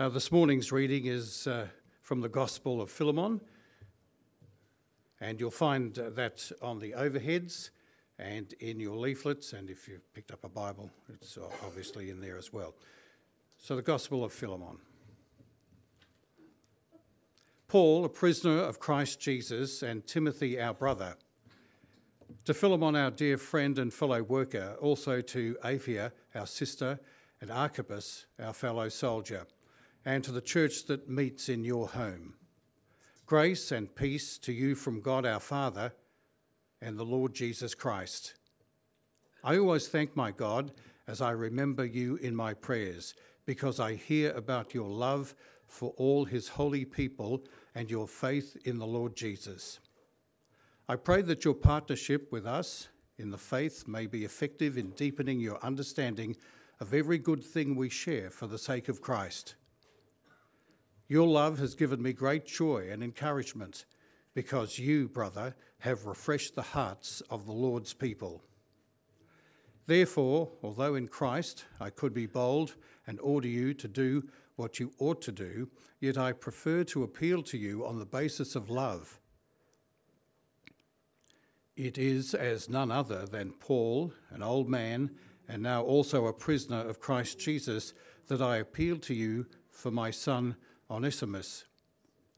Uh, this morning's reading is uh, from the Gospel of Philemon, and you'll find uh, that on the overheads and in your leaflets, and if you've picked up a Bible, it's uh, obviously in there as well. So, the Gospel of Philemon. Paul, a prisoner of Christ Jesus, and Timothy, our brother, to Philemon, our dear friend and fellow worker, also to Apphia, our sister, and Archippus, our fellow soldier, and to the church that meets in your home. Grace and peace to you from God our Father and the Lord Jesus Christ. I always thank my God as I remember you in my prayers, because I hear about your love for all his holy people and your faith in the Lord Jesus. I pray that your partnership with us in the faith may be effective in deepening your understanding of every good thing we share for the sake of Christ. Your love has given me great joy and encouragement because you, brother, have refreshed the hearts of the Lord's people. Therefore, although in Christ I could be bold and order you to do what you ought to do, yet I prefer to appeal to you on the basis of love. It is as none other than Paul, an old man, and now also a prisoner of Christ Jesus, that I appeal to you for my son Onesimus,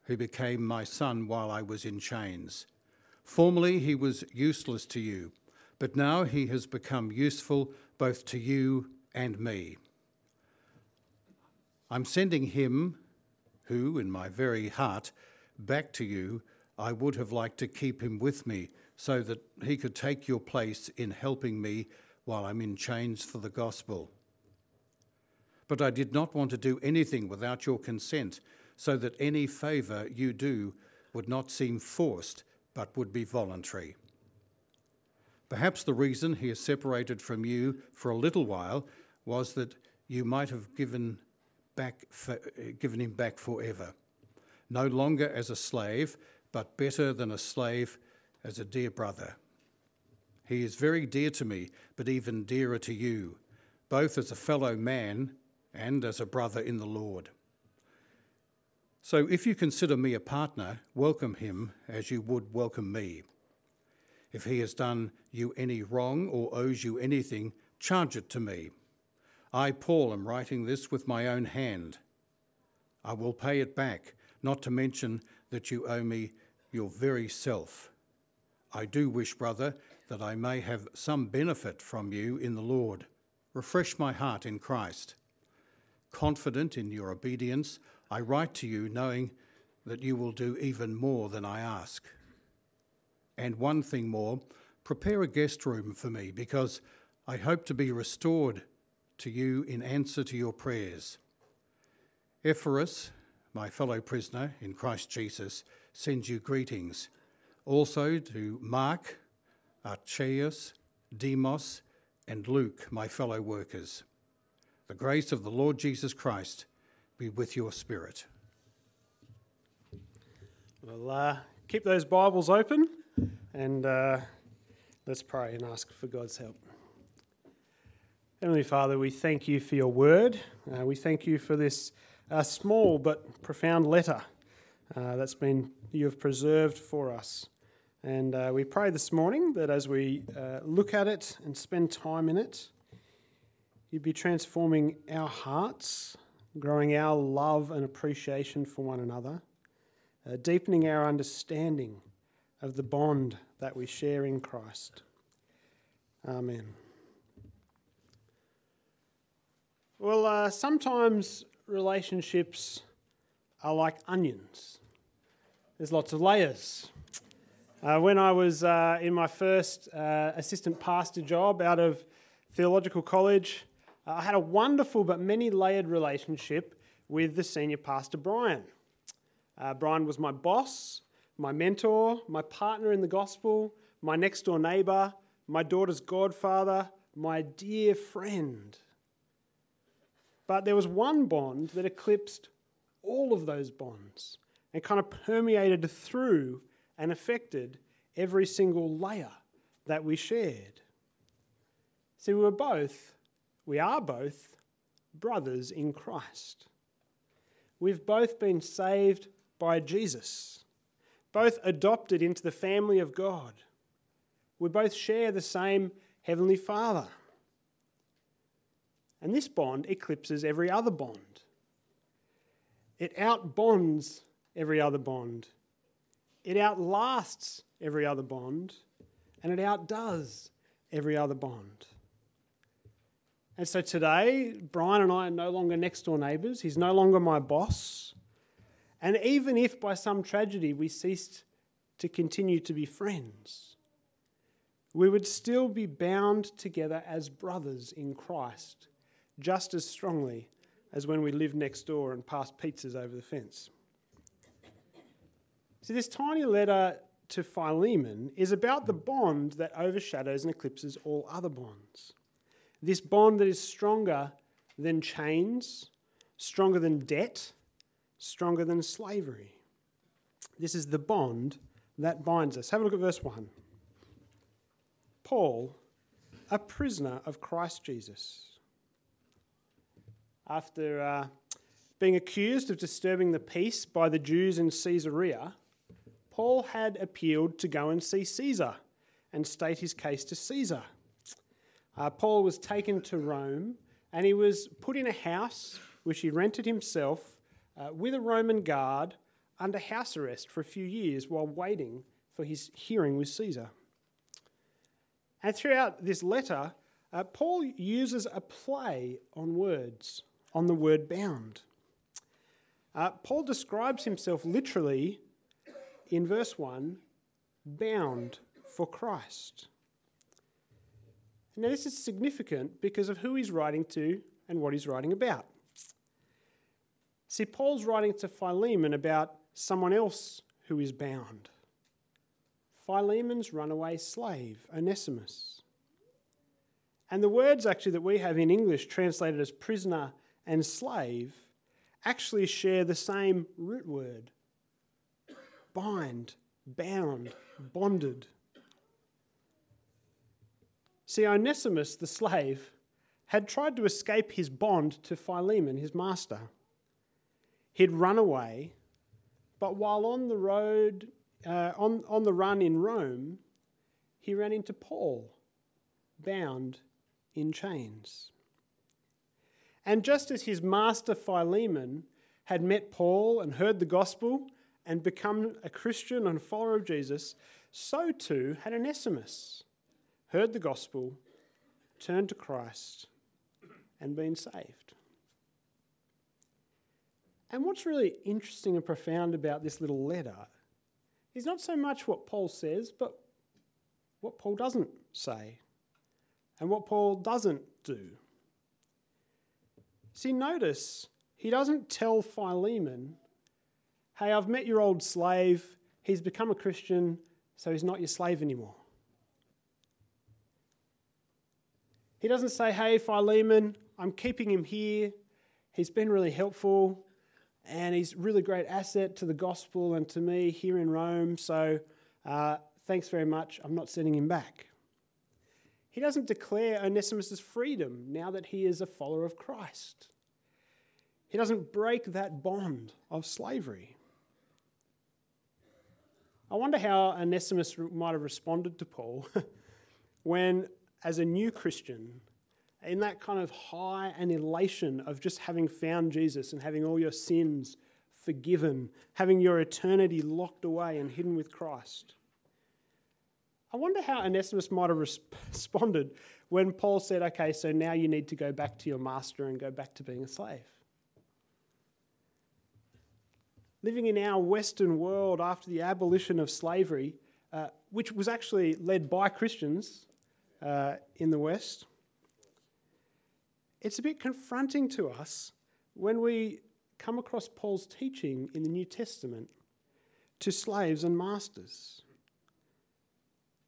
who became my son while I was in chains. Formerly he was useless to you, but now he has become useful both to you and me. I'm sending him, who, in my very heart, back to you. I would have liked to keep him with me so that he could take your place in helping me while I'm in chains for the gospel. But I did not want to do anything without your consent, so that any favour you do would not seem forced, but would be voluntary. Perhaps the reason he is separated from you for a little while was that you might have given back for, given him back forever, no longer as a slave, but better than a slave, as a dear brother. He is very dear to me, but even dearer to you, both as a fellow man and as a brother in the Lord. So if you consider me a partner, welcome him as you would welcome me. If he has done you any wrong or owes you anything, charge it to me. I, Paul, am writing this with my own hand. I will pay it back, not to mention that you owe me your very self. I do wish, brother, that I may have some benefit from you in the Lord. Refresh my heart in Christ. Confident in your obedience, I write to you knowing that you will do even more than I ask. And one thing more prepare a guest room for me, because I hope to be restored to you in answer to your prayers. Epaphras, my fellow prisoner in Christ Jesus, sends you greetings. Also to Mark, Archias, Demas, and Luke, my fellow workers. The grace of the Lord Jesus Christ be with your spirit. Well, uh, keep those Bibles open and uh, let's pray and ask for God's help. Heavenly Father, we thank you for your word. Uh, we thank you for this uh, small but profound letter uh, that's been you have preserved for us. And uh, we pray this morning that as we look at it and spend time in it, you'd be transforming our hearts, growing our love and appreciation for one another, uh, deepening our understanding of the bond that we share in Christ. Amen. Well, uh, sometimes relationships are like onions. There's lots of layers. Uh, when I was uh, in my first uh, assistant pastor job out of theological college, I had a wonderful but many layered relationship with the senior pastor Brian. Uh, Brian was my boss, my mentor, my partner in the gospel, my next door neighbour, my daughter's godfather, my dear friend. But there was one bond that eclipsed all of those bonds and kind of permeated through and affected every single layer that we shared. See, we were both, we are both brothers in Christ. we've both been saved by Jesus, both adopted into the family of God. We both share the same Heavenly Father. And this bond eclipses every other bond. It outbonds every other bond. It outlasts every other bond. And it outdoes every other bond. And so today, Brian and I are no longer next door neighbours. He's no longer my boss. And even if by some tragedy we ceased to continue to be friends, we would still be bound together as brothers in Christ just as strongly as when we lived next door and passed pizzas over the fence. So, this tiny letter to Philemon is about the bond that overshadows and eclipses all other bonds. This bond that is stronger than chains, stronger than debt, stronger than slavery. This is the bond that binds us. Have a look at verse 1. Paul, a prisoner of Christ Jesus after uh, being accused of disturbing the peace by the Jews in Caesarea, Paul had appealed to go and see Caesar and state his case to Caesar. Uh, Paul was taken to Rome and he was put in a house which he rented himself uh, with a Roman guard under house arrest for a few years while waiting for his hearing with Caesar. And throughout this letter, uh, Paul uses a play on words on the word bound. Uh, Paul describes himself literally in verse 1 bound for Christ. Now, this is significant because of who he's writing to and what he's writing about. See, Paul's writing to Philemon about someone else who is bound Philemon's runaway slave, Onesimus. And the words actually that we have in English translated as prisoner and slave actually share the same root word bind, bound, bonded. See, Onesimus, the slave, had tried to escape his bond to Philemon, his master. He'd run away, but while on the road, uh, on, on the run in Rome, he ran into Paul, bound in chains. And just as his master Philemon had met Paul and heard the gospel and become a Christian and a follower of Jesus, so too had Onesimus heard the gospel, turned to Christ, and been saved. And what's really interesting and profound about this little letter is not so much what Paul says, but what Paul doesn't say and what Paul doesn't do. See, notice he doesn't tell Philemon, hey, I've met your old slave, he's become a Christian, so he's not your slave anymore. He doesn't say, hey, Philemon, I'm keeping him here, he's been really helpful, and he's really great asset to the gospel and to me here in Rome, so uh, thanks very much, I'm not sending him back. He doesn't declare Onesimus' freedom now that he is a follower of Christ. He doesn't break that bond of slavery. I wonder how Onesimus might have responded to Paul when, as a new Christian, in that kind of high and elation of just having found Jesus and having all your sins forgiven, having your eternity locked away and hidden with Christ. I wonder how Onesimus might have responded when Paul said, Okay, so now you need to go back to your master and go back to being a slave. Living in our Western world after the abolition of slavery, uh, which was actually led by Christians uh, in the West, it's a bit confronting to us when we come across Paul's teaching in the New Testament to slaves and masters.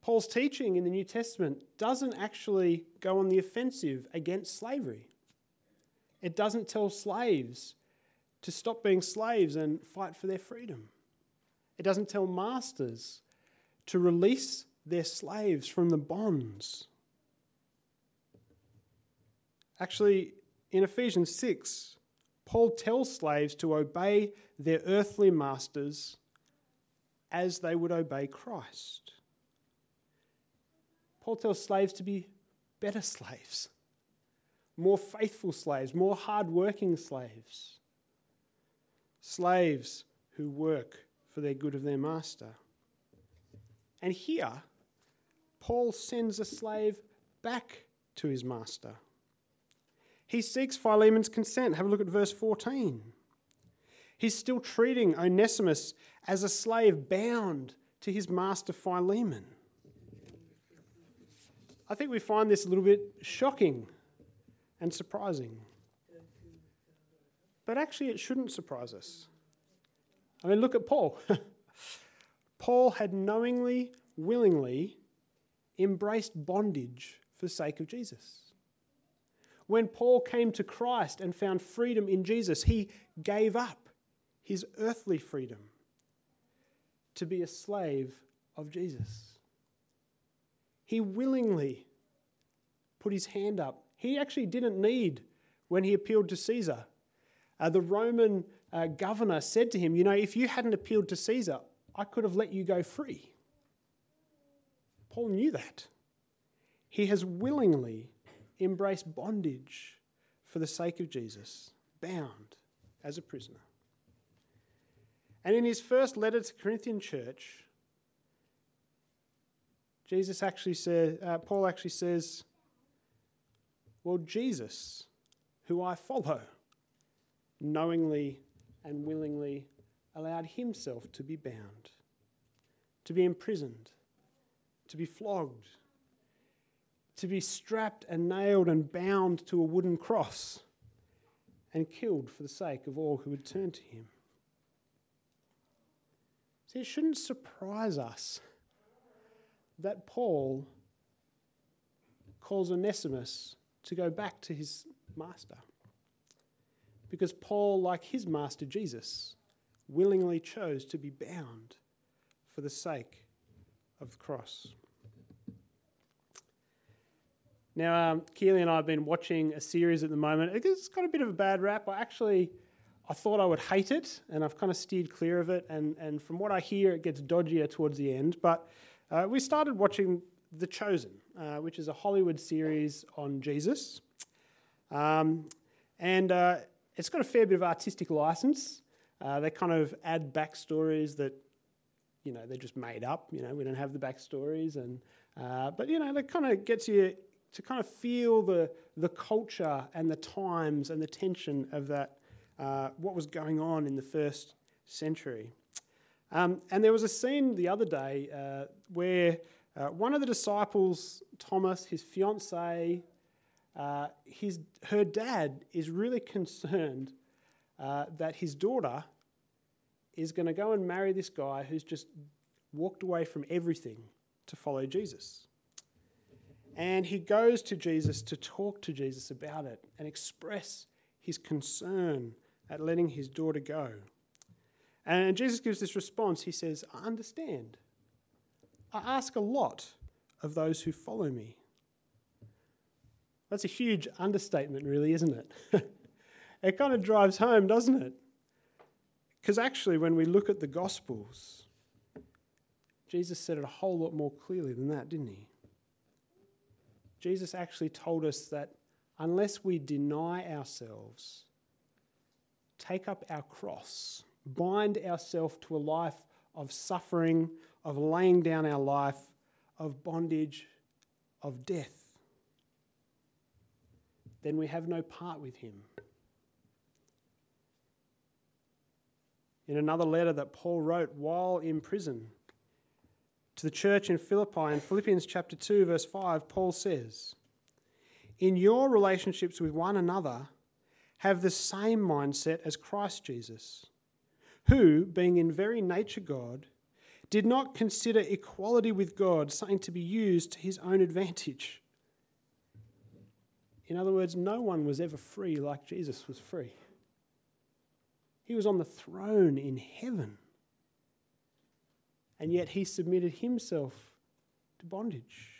Paul's teaching in the New Testament doesn't actually go on the offensive against slavery. It doesn't tell slaves to stop being slaves and fight for their freedom. It doesn't tell masters to release their slaves from the bonds. Actually, in Ephesians 6, Paul tells slaves to obey their earthly masters as they would obey Christ. Paul tells slaves to be better slaves, more faithful slaves, more hard-working slaves, slaves who work for their good of their master. And here, Paul sends a slave back to his master. He seeks Philemon's consent. Have a look at verse 14. He's still treating Onesimus as a slave bound to his master Philemon. I think we find this a little bit shocking and surprising. But actually, it shouldn't surprise us. I mean, look at Paul. Paul had knowingly, willingly embraced bondage for sake of Jesus. When Paul came to Christ and found freedom in Jesus, he gave up his earthly freedom to be a slave of Jesus. He willingly put his hand up. He actually didn't need when he appealed to Caesar. Uh, the Roman uh, governor said to him, You know, if you hadn't appealed to Caesar, I could have let you go free. Paul knew that. He has willingly embraced bondage for the sake of Jesus, bound as a prisoner. And in his first letter to the Corinthian church, Jesus actually says, uh, Paul actually says, Well, Jesus, who I follow, knowingly and willingly allowed himself to be bound, to be imprisoned, to be flogged, to be strapped and nailed and bound to a wooden cross and killed for the sake of all who would turn to him. See, it shouldn't surprise us that Paul calls Onesimus to go back to his master. Because Paul, like his master Jesus, willingly chose to be bound for the sake of the cross. Now, um, Keely and I have been watching a series at the moment. It's got a bit of a bad rap. I actually, I thought I would hate it, and I've kind of steered clear of it. And, and from what I hear, it gets dodgier towards the end. But uh, we started watching The Chosen, uh, which is a Hollywood series on Jesus. Um, and uh, it's got a fair bit of artistic license. Uh, they kind of add backstories that, you know, they're just made up. You know, we don't have the backstories. And, uh, but, you know, that kind of gets you to kind of feel the, the culture and the times and the tension of that, uh, what was going on in the first century. Um, and there was a scene the other day uh, where uh, one of the disciples, Thomas, his fiancee, uh, his, her dad is really concerned uh, that his daughter is going to go and marry this guy who's just walked away from everything to follow Jesus. And he goes to Jesus to talk to Jesus about it and express his concern at letting his daughter go. And Jesus gives this response. He says, I understand. I ask a lot of those who follow me. That's a huge understatement, really, isn't it? it kind of drives home, doesn't it? Because actually, when we look at the Gospels, Jesus said it a whole lot more clearly than that, didn't he? Jesus actually told us that unless we deny ourselves, take up our cross, bind ourselves to a life of suffering, of laying down our life, of bondage, of death, then we have no part with him. In another letter that Paul wrote while in prison, to the church in Philippi in Philippians chapter 2 verse 5 Paul says in your relationships with one another have the same mindset as Christ Jesus who being in very nature God did not consider equality with God something to be used to his own advantage. In other words no one was ever free like Jesus was free he was on the throne in heaven and yet he submitted himself to bondage.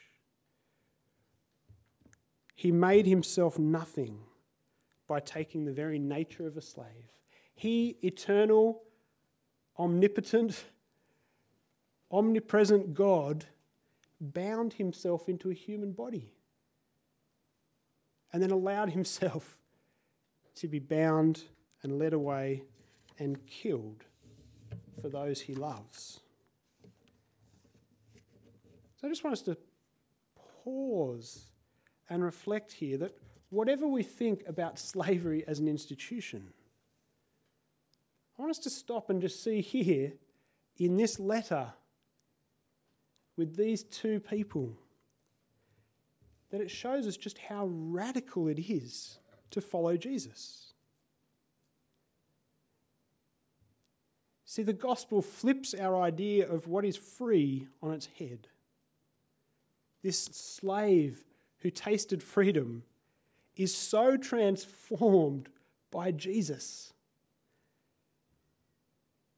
He made himself nothing by taking the very nature of a slave. He, eternal, omnipotent, omnipresent God, bound himself into a human body and then allowed himself to be bound and led away and killed for those he loves. So I just want us to pause and reflect here that whatever we think about slavery as an institution, I want us to stop and just see here in this letter with these two people that it shows us just how radical it is to follow Jesus. See, the gospel flips our idea of what is free on its head. This slave who tasted freedom is so transformed by Jesus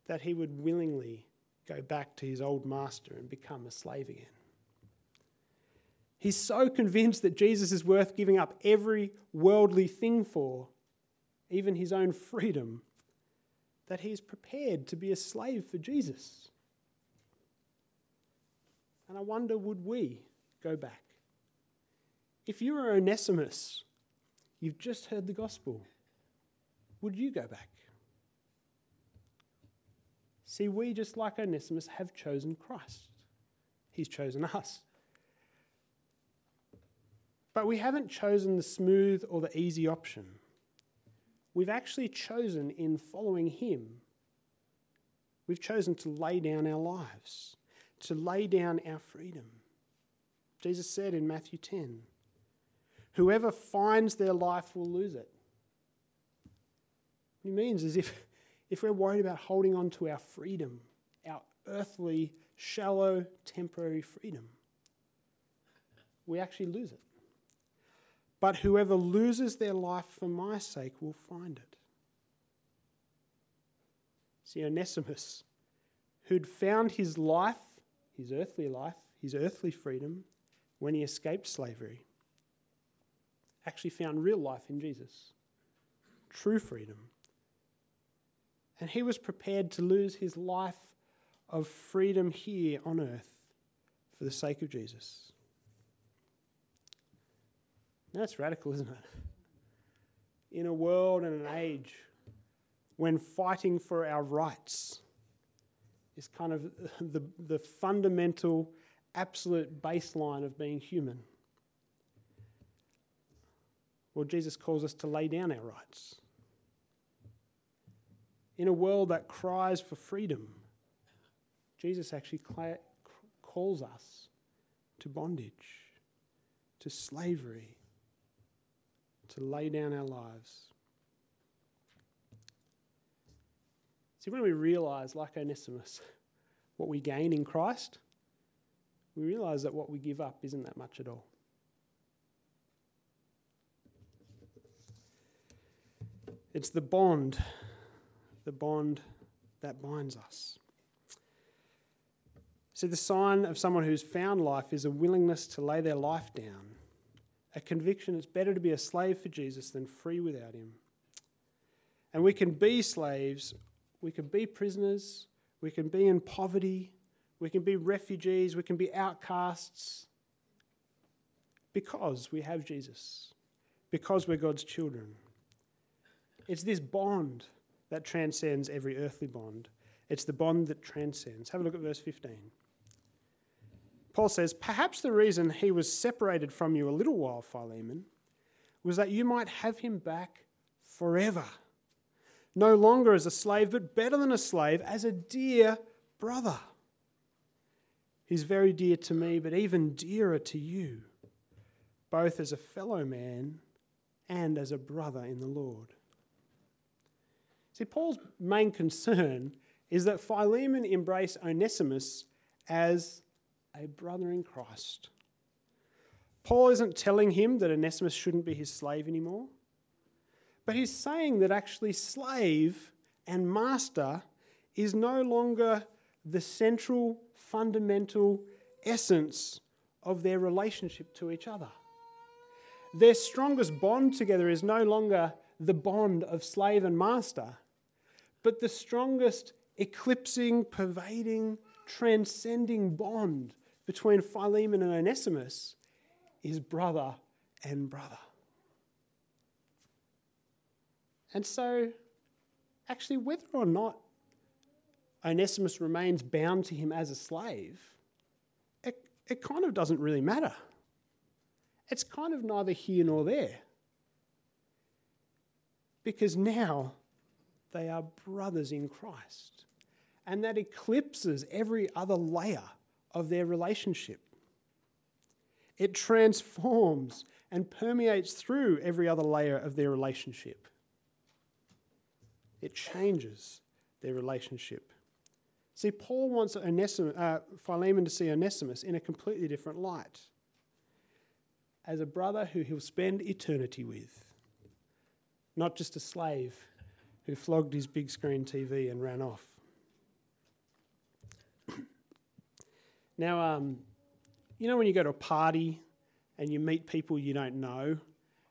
that he would willingly go back to his old master and become a slave again. He's so convinced that Jesus is worth giving up every worldly thing for, even his own freedom, that he is prepared to be a slave for Jesus. And I wonder, would we go back? If you were Onesimus, you've just heard the gospel, would you go back? See, we, just like Onesimus, have chosen Christ. He's chosen us. But we haven't chosen the smooth or the easy option. We've actually chosen in following Him. We've chosen to lay down our lives, to lay down our freedom. Jesus said in Matthew 10 Whoever finds their life will lose it. What he means is if, if we're worried about holding on to our freedom, our earthly, shallow, temporary freedom, we actually lose it. But whoever loses their life for my sake will find it. See, Onesimus, who'd found his life, his earthly life, his earthly freedom, when he escaped slavery, actually found real life in Jesus, true freedom. And he was prepared to lose his life of freedom here on earth for the sake of Jesus. That's radical, isn't it? In a world and an age when fighting for our rights is kind of the, the fundamental, absolute baseline of being human. Well, Jesus calls us to lay down our rights. In a world that cries for freedom, Jesus actually calls us to bondage, to slavery, to lay down our lives. See, when we realize, like Onesimus, what we gain in Christ, we realize that what we give up isn't that much at all. It's the bond, the bond that binds us. See, the sign of someone who's found life is a willingness to lay their life down a conviction it's better to be a slave for Jesus than free without him. And we can be slaves, we can be prisoners, we can be in poverty, we can be refugees, we can be outcasts because we have Jesus, because we're God's children. It's this bond that transcends every earthly bond. It's the bond that transcends. Have a look at verse 15. Paul says, Perhaps the reason he was separated from you a little while, Philemon, was that you might have him back forever. No longer as a slave, but better than a slave, as a dear brother. He's very dear to me, but even dearer to you, both as a fellow man and as a brother in the Lord. See, Paul's main concern is that Philemon embrace Onesimus as a brother in Christ. Paul isn't telling him that Onesimus shouldn't be his slave anymore, but he's saying that actually slave and master is no longer the central, fundamental essence of their relationship to each other. Their strongest bond together is no longer the bond of slave and master, but the strongest, eclipsing, pervading, transcending bond between Philemon and Onesimus is brother and brother. And so, actually, whether or not Onesimus remains bound to him as a slave, it, it kind of doesn't really matter. It's kind of neither here nor there. Because now they are brothers in Christ. And that eclipses every other layer of their relationship. It transforms and permeates through every other layer of their relationship. It changes their relationship. See, Paul wants Onesimus, uh, Philemon to see Onesimus in a completely different light as a brother who he'll spend eternity with, not just a slave who flogged his big screen TV and ran off. Now, um, you know when you go to a party and you meet people you don't know,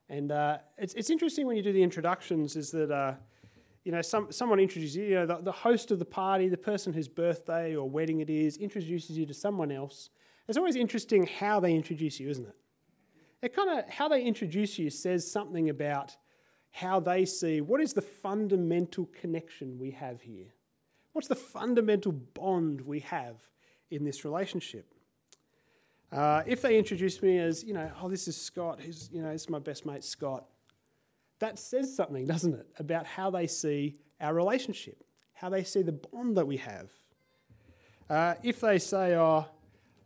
and uh, it's, it's interesting when you do the introductions is that uh, you know some, someone introduces you, you know the, the host of the party, the person whose birthday or wedding it is, introduces you to someone else. It's always interesting how they introduce you, isn't it? It kind of how they introduce you says something about how they see what is the fundamental connection we have here. What's the fundamental bond we have in this relationship? Uh, if they introduce me as, you know, oh, this is Scott, who's, you know, this is my best mate, Scott, that says something, doesn't it, about how they see our relationship, how they see the bond that we have. Uh, if they say, oh,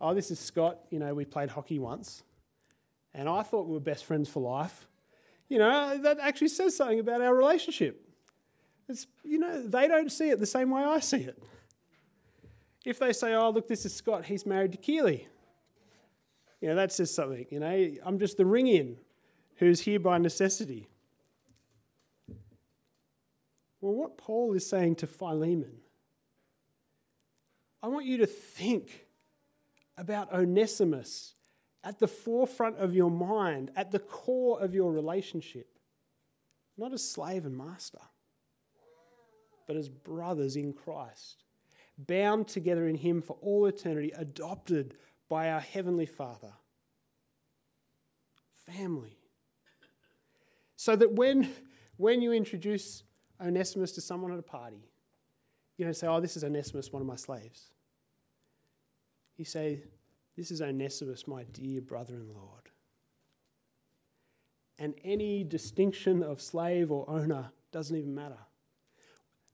oh, this is Scott, you know, we played hockey once, and I thought we were best friends for life, you know, that actually says something about our relationship. It's, you know, they don't see it the same way I see it. If they say, oh, look, this is Scott, he's married to Keely, you know, that says something. You know, I'm just the ring in who's here by necessity. Well, what Paul is saying to Philemon, I want you to think about Onesimus at the forefront of your mind, at the core of your relationship, not as slave and master, but as brothers in Christ, bound together in Him for all eternity, adopted by our Heavenly Father. Family. So that when, when you introduce Onesimus to someone at a party, you don't say, Oh, this is Onesimus, one of my slaves. You say, This is Onesimus, my dear brother in Lord. And any distinction of slave or owner doesn't even matter.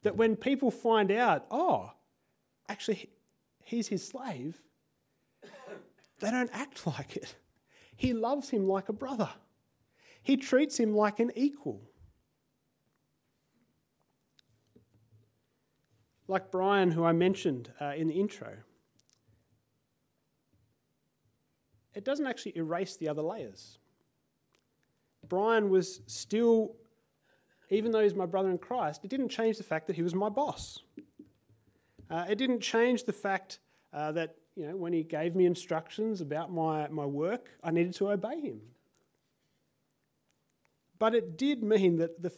That when people find out, oh, actually, he's his slave, they don't act like it. He loves him like a brother, he treats him like an equal. Like Brian, who I mentioned uh, in the intro, it doesn't actually erase the other layers. Brian was still, even though he's my brother in Christ, it didn't change the fact that he was my boss. Uh, it didn't change the fact uh, that you know, when he gave me instructions about my, my work, I needed to obey him. But it did mean that the f-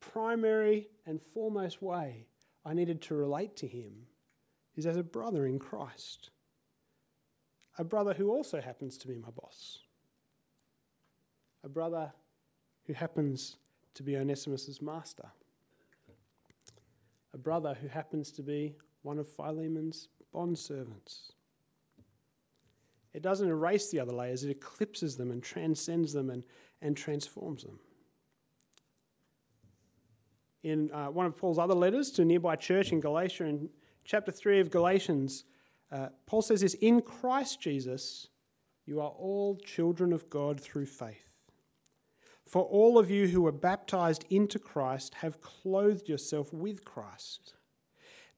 primary and foremost way I needed to relate to him is as a brother in Christ, a brother who also happens to be my boss, a brother who happens to be Onesimus's master, a brother who happens to be one of Philemon's bond servants. It doesn't erase the other layers, it eclipses them and transcends them and, and transforms them. In uh, one of Paul's other letters to a nearby church in Galatia, in chapter 3 of Galatians, uh, Paul says this In Christ Jesus, you are all children of God through faith. For all of you who were baptized into Christ have clothed yourself with Christ.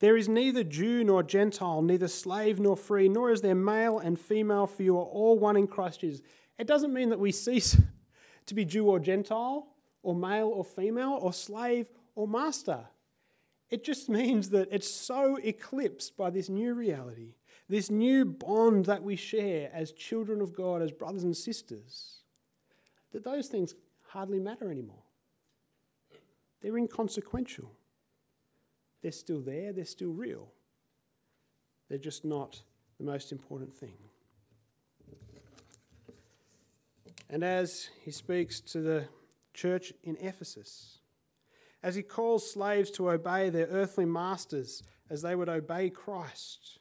There is neither Jew nor Gentile, neither slave nor free, nor is there male and female, for you are all one in Christ Jesus. It doesn't mean that we cease to be Jew or Gentile, or male or female, or slave or master. It just means that it's so eclipsed by this new reality, this new bond that we share as children of God, as brothers and sisters, that those things hardly matter anymore. they're inconsequential. They're still there, they're still real. They're just not the most important thing. And as he speaks to the church in Ephesus, as he calls slaves to obey their earthly masters as they would obey Christ,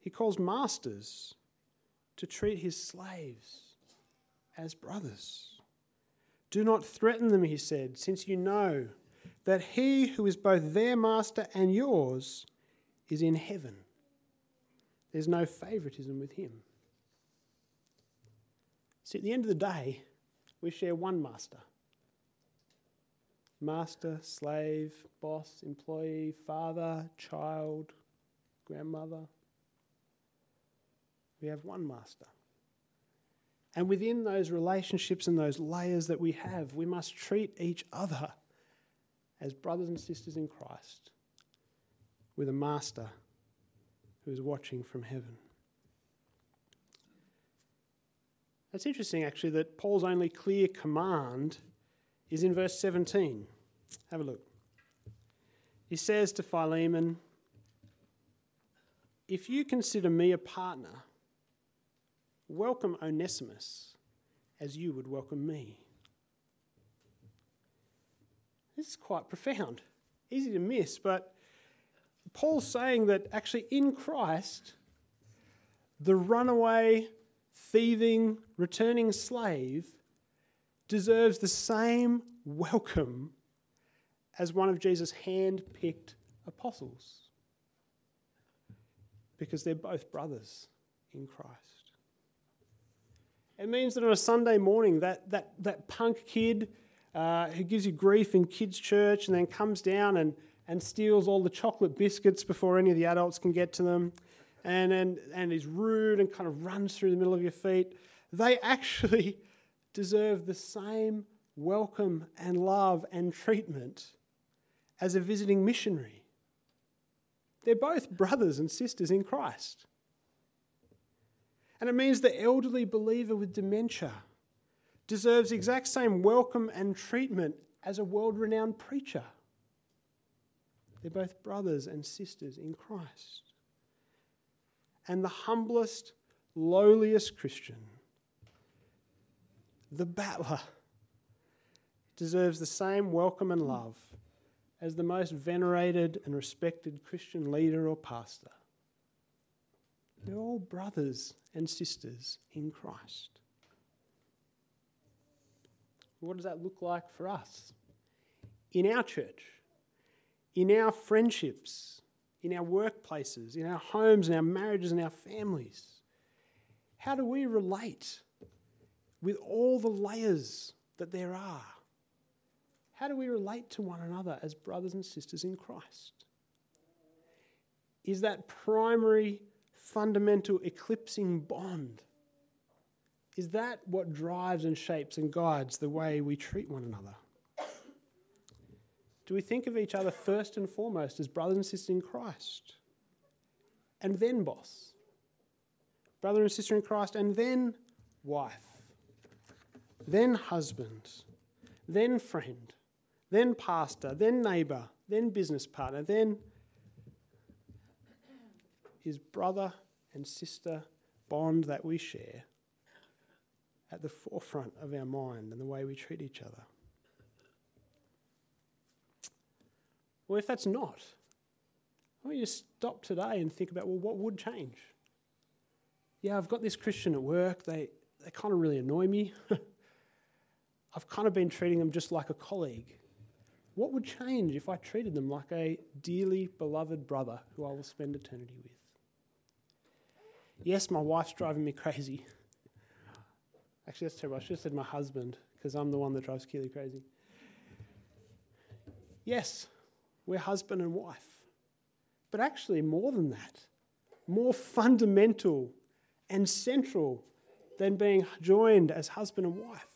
he calls masters to treat his slaves as brothers. Do not threaten them, he said, since you know that he who is both their master and yours is in heaven. There's no favoritism with him. See, at the end of the day, we share one master master, slave, boss, employee, father, child, grandmother. We have one master. And within those relationships and those layers that we have, we must treat each other as brothers and sisters in Christ with a master who is watching from heaven. It's interesting, actually, that Paul's only clear command is in verse 17. Have a look. He says to Philemon, If you consider me a partner, welcome Onesimus as you would welcome me. This is quite profound. Easy to miss, but Paul's saying that actually in Christ, the runaway, thieving, returning slave deserves the same welcome as one of Jesus' hand picked apostles because they're both brothers in Christ. It means that on a Sunday morning, that, that, that punk kid uh, who gives you grief in kids' church and then comes down and, and steals all the chocolate biscuits before any of the adults can get to them and, and, and is rude and kind of runs through the middle of your feet, they actually deserve the same welcome and love and treatment as a visiting missionary. They're both brothers and sisters in Christ. And it means the elderly believer with dementia deserves the exact same welcome and treatment as a world renowned preacher. They're both brothers and sisters in Christ. And the humblest, lowliest Christian, the battler, deserves the same welcome and love as the most venerated and respected Christian leader or pastor. They're all brothers and sisters in Christ. What does that look like for us? In our church, in our friendships, in our workplaces, in our homes, in our marriages, and our families? How do we relate with all the layers that there are? How do we relate to one another as brothers and sisters in Christ? Is that primary, fundamental, eclipsing bond? Is that what drives and shapes and guides the way we treat one another? Do we think of each other first and foremost as brothers and sisters in Christ? And then boss? Brother and sister in Christ, and then wife, then husband, then friend, then pastor, then neighbour, then business partner, then his brother and sister bond that we share at the forefront of our mind and the way we treat each other. Well, if that's not, I want you to stop today and think about well, what would change? Yeah, I've got this Christian at work, they, they kind of really annoy me. I've kind of been treating them just like a colleague. What would change if I treated them like a dearly beloved brother who I will spend eternity with? Yes, my wife's driving me crazy. Actually, that's terrible. I should have said my husband, because I'm the one that drives Keely crazy. Yes, we're husband and wife. But actually, more than that, more fundamental and central than being joined as husband and wife,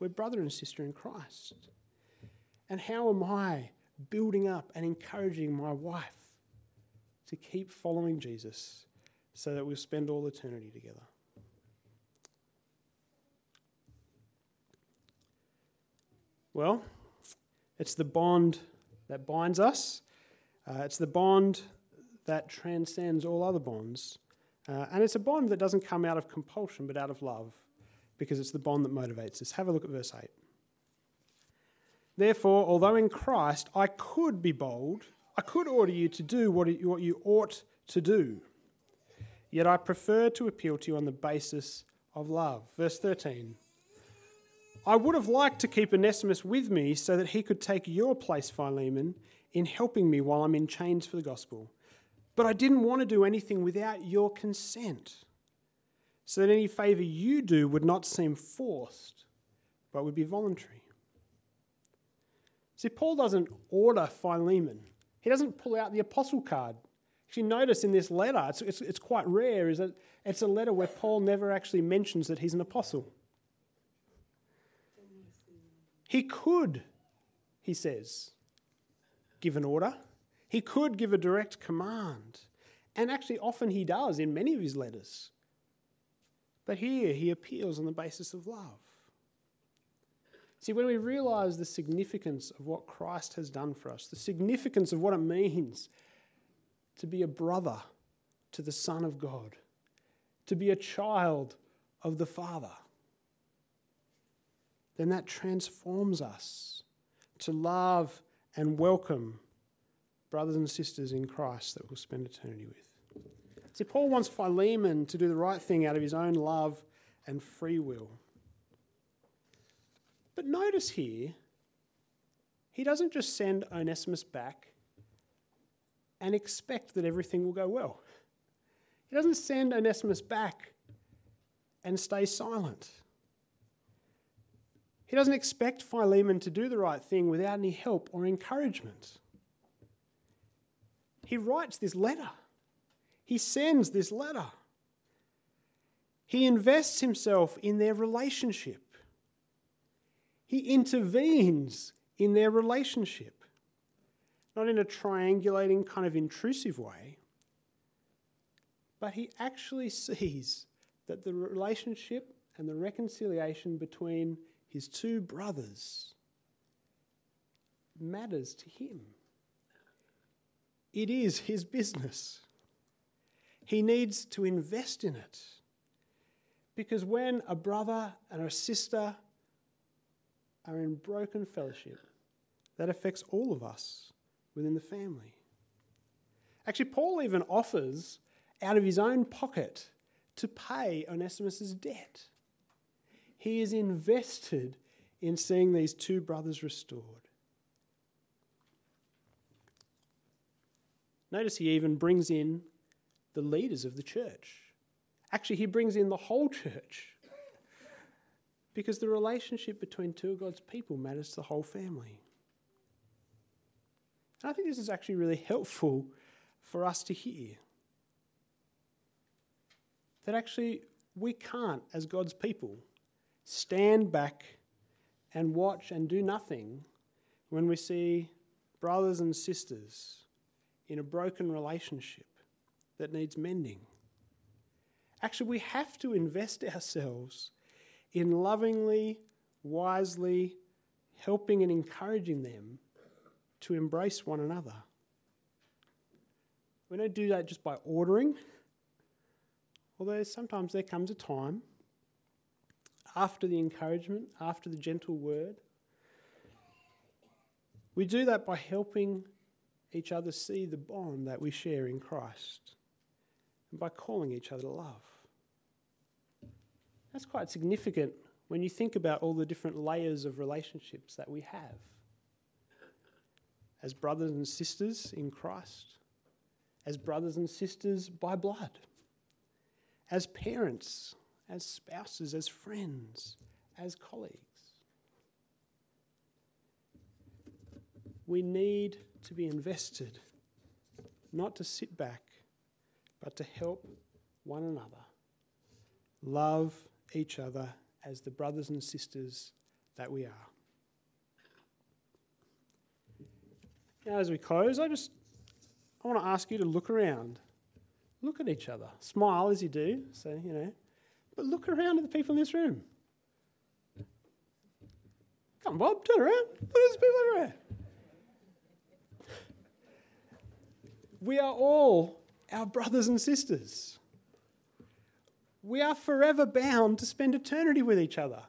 we're brother and sister in Christ. And how am I building up and encouraging my wife to keep following Jesus so that we'll spend all eternity together? Well, it's the bond that binds us, uh, it's the bond that transcends all other bonds. Uh, and it's a bond that doesn't come out of compulsion but out of love because it's the bond that motivates us. Have a look at verse 8. Therefore, although in Christ I could be bold, I could order you to do what you ought to do, yet I prefer to appeal to you on the basis of love. Verse 13. I would have liked to keep Onesimus with me so that he could take your place, Philemon, in helping me while I'm in chains for the gospel. But I didn't want to do anything without your consent, so that any favour you do would not seem forced, but would be voluntary. See, Paul doesn't order Philemon, he doesn't pull out the apostle card. Actually, notice in this letter, it's, it's, it's quite rare, is that it's a letter where Paul never actually mentions that he's an apostle. He could, he says, give an order. He could give a direct command. And actually, often he does in many of his letters. But here he appeals on the basis of love. See, when we realize the significance of what Christ has done for us, the significance of what it means to be a brother to the Son of God, to be a child of the Father, then that transforms us to love and welcome brothers and sisters in Christ that we'll spend eternity with. See, Paul wants Philemon to do the right thing out of his own love and free will. But notice here, he doesn't just send Onesimus back and expect that everything will go well. He doesn't send Onesimus back and stay silent. He doesn't expect Philemon to do the right thing without any help or encouragement. He writes this letter, he sends this letter. He invests himself in their relationship. He intervenes in their relationship, not in a triangulating, kind of intrusive way, but he actually sees that the relationship and the reconciliation between his two brothers matters to him. It is his business. He needs to invest in it. Because when a brother and a sister are in broken fellowship, that affects all of us within the family. Actually, Paul even offers out of his own pocket to pay Onesimus' debt. He is invested in seeing these two brothers restored. Notice he even brings in the leaders of the church. Actually, he brings in the whole church. Because the relationship between two of God's people matters to the whole family. And I think this is actually really helpful for us to hear. That actually we can't, as God's people, stand back and watch and do nothing when we see brothers and sisters in a broken relationship that needs mending. Actually, we have to invest ourselves in lovingly, wisely helping and encouraging them to embrace one another. We don't do that just by ordering, although sometimes there comes a time after the encouragement, after the gentle word. We do that by helping each other see the bond that we share in Christ and by calling each other love. That's quite significant when you think about all the different layers of relationships that we have as brothers and sisters in Christ, as brothers and sisters by blood, as parents as spouses, as friends, as colleagues. We need to be invested, not to sit back, but to help one another. Love each other as the brothers and sisters that we are. Now, as we close, I just I want to ask you to look around. Look at each other. Smile as you do. So, you know, but look around at the people in this room. Come on, Bob. Turn around. Look at these people everywhere. We are all our brothers and sisters. We are forever bound to spend eternity with each other.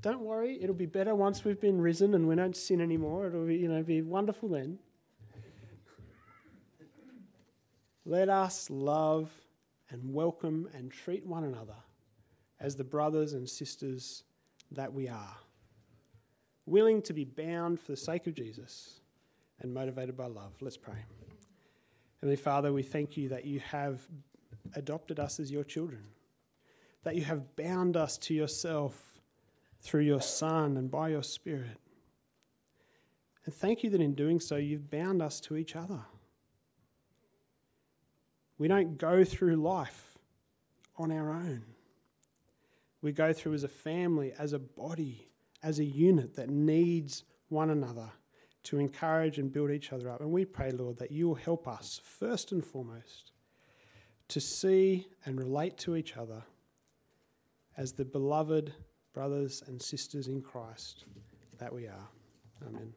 Don't worry, it'll be better once we've been risen and we don't sin anymore. It'll be, you know, be wonderful then. Let us love and welcome and treat one another as the brothers and sisters that we are, willing to be bound for the sake of Jesus and motivated by love. Let's pray. Heavenly Father, we thank you that you have adopted us as your children, that you have bound us to yourself through your Son and by your Spirit. And thank you that in doing so, you've bound us to each other. We don't go through life on our own. We go through as a family, as a body, as a unit that needs one another to encourage and build each other up. And we pray, Lord, that you will help us, first and foremost, to see and relate to each other as the beloved brothers and sisters in Christ that we are. Amen.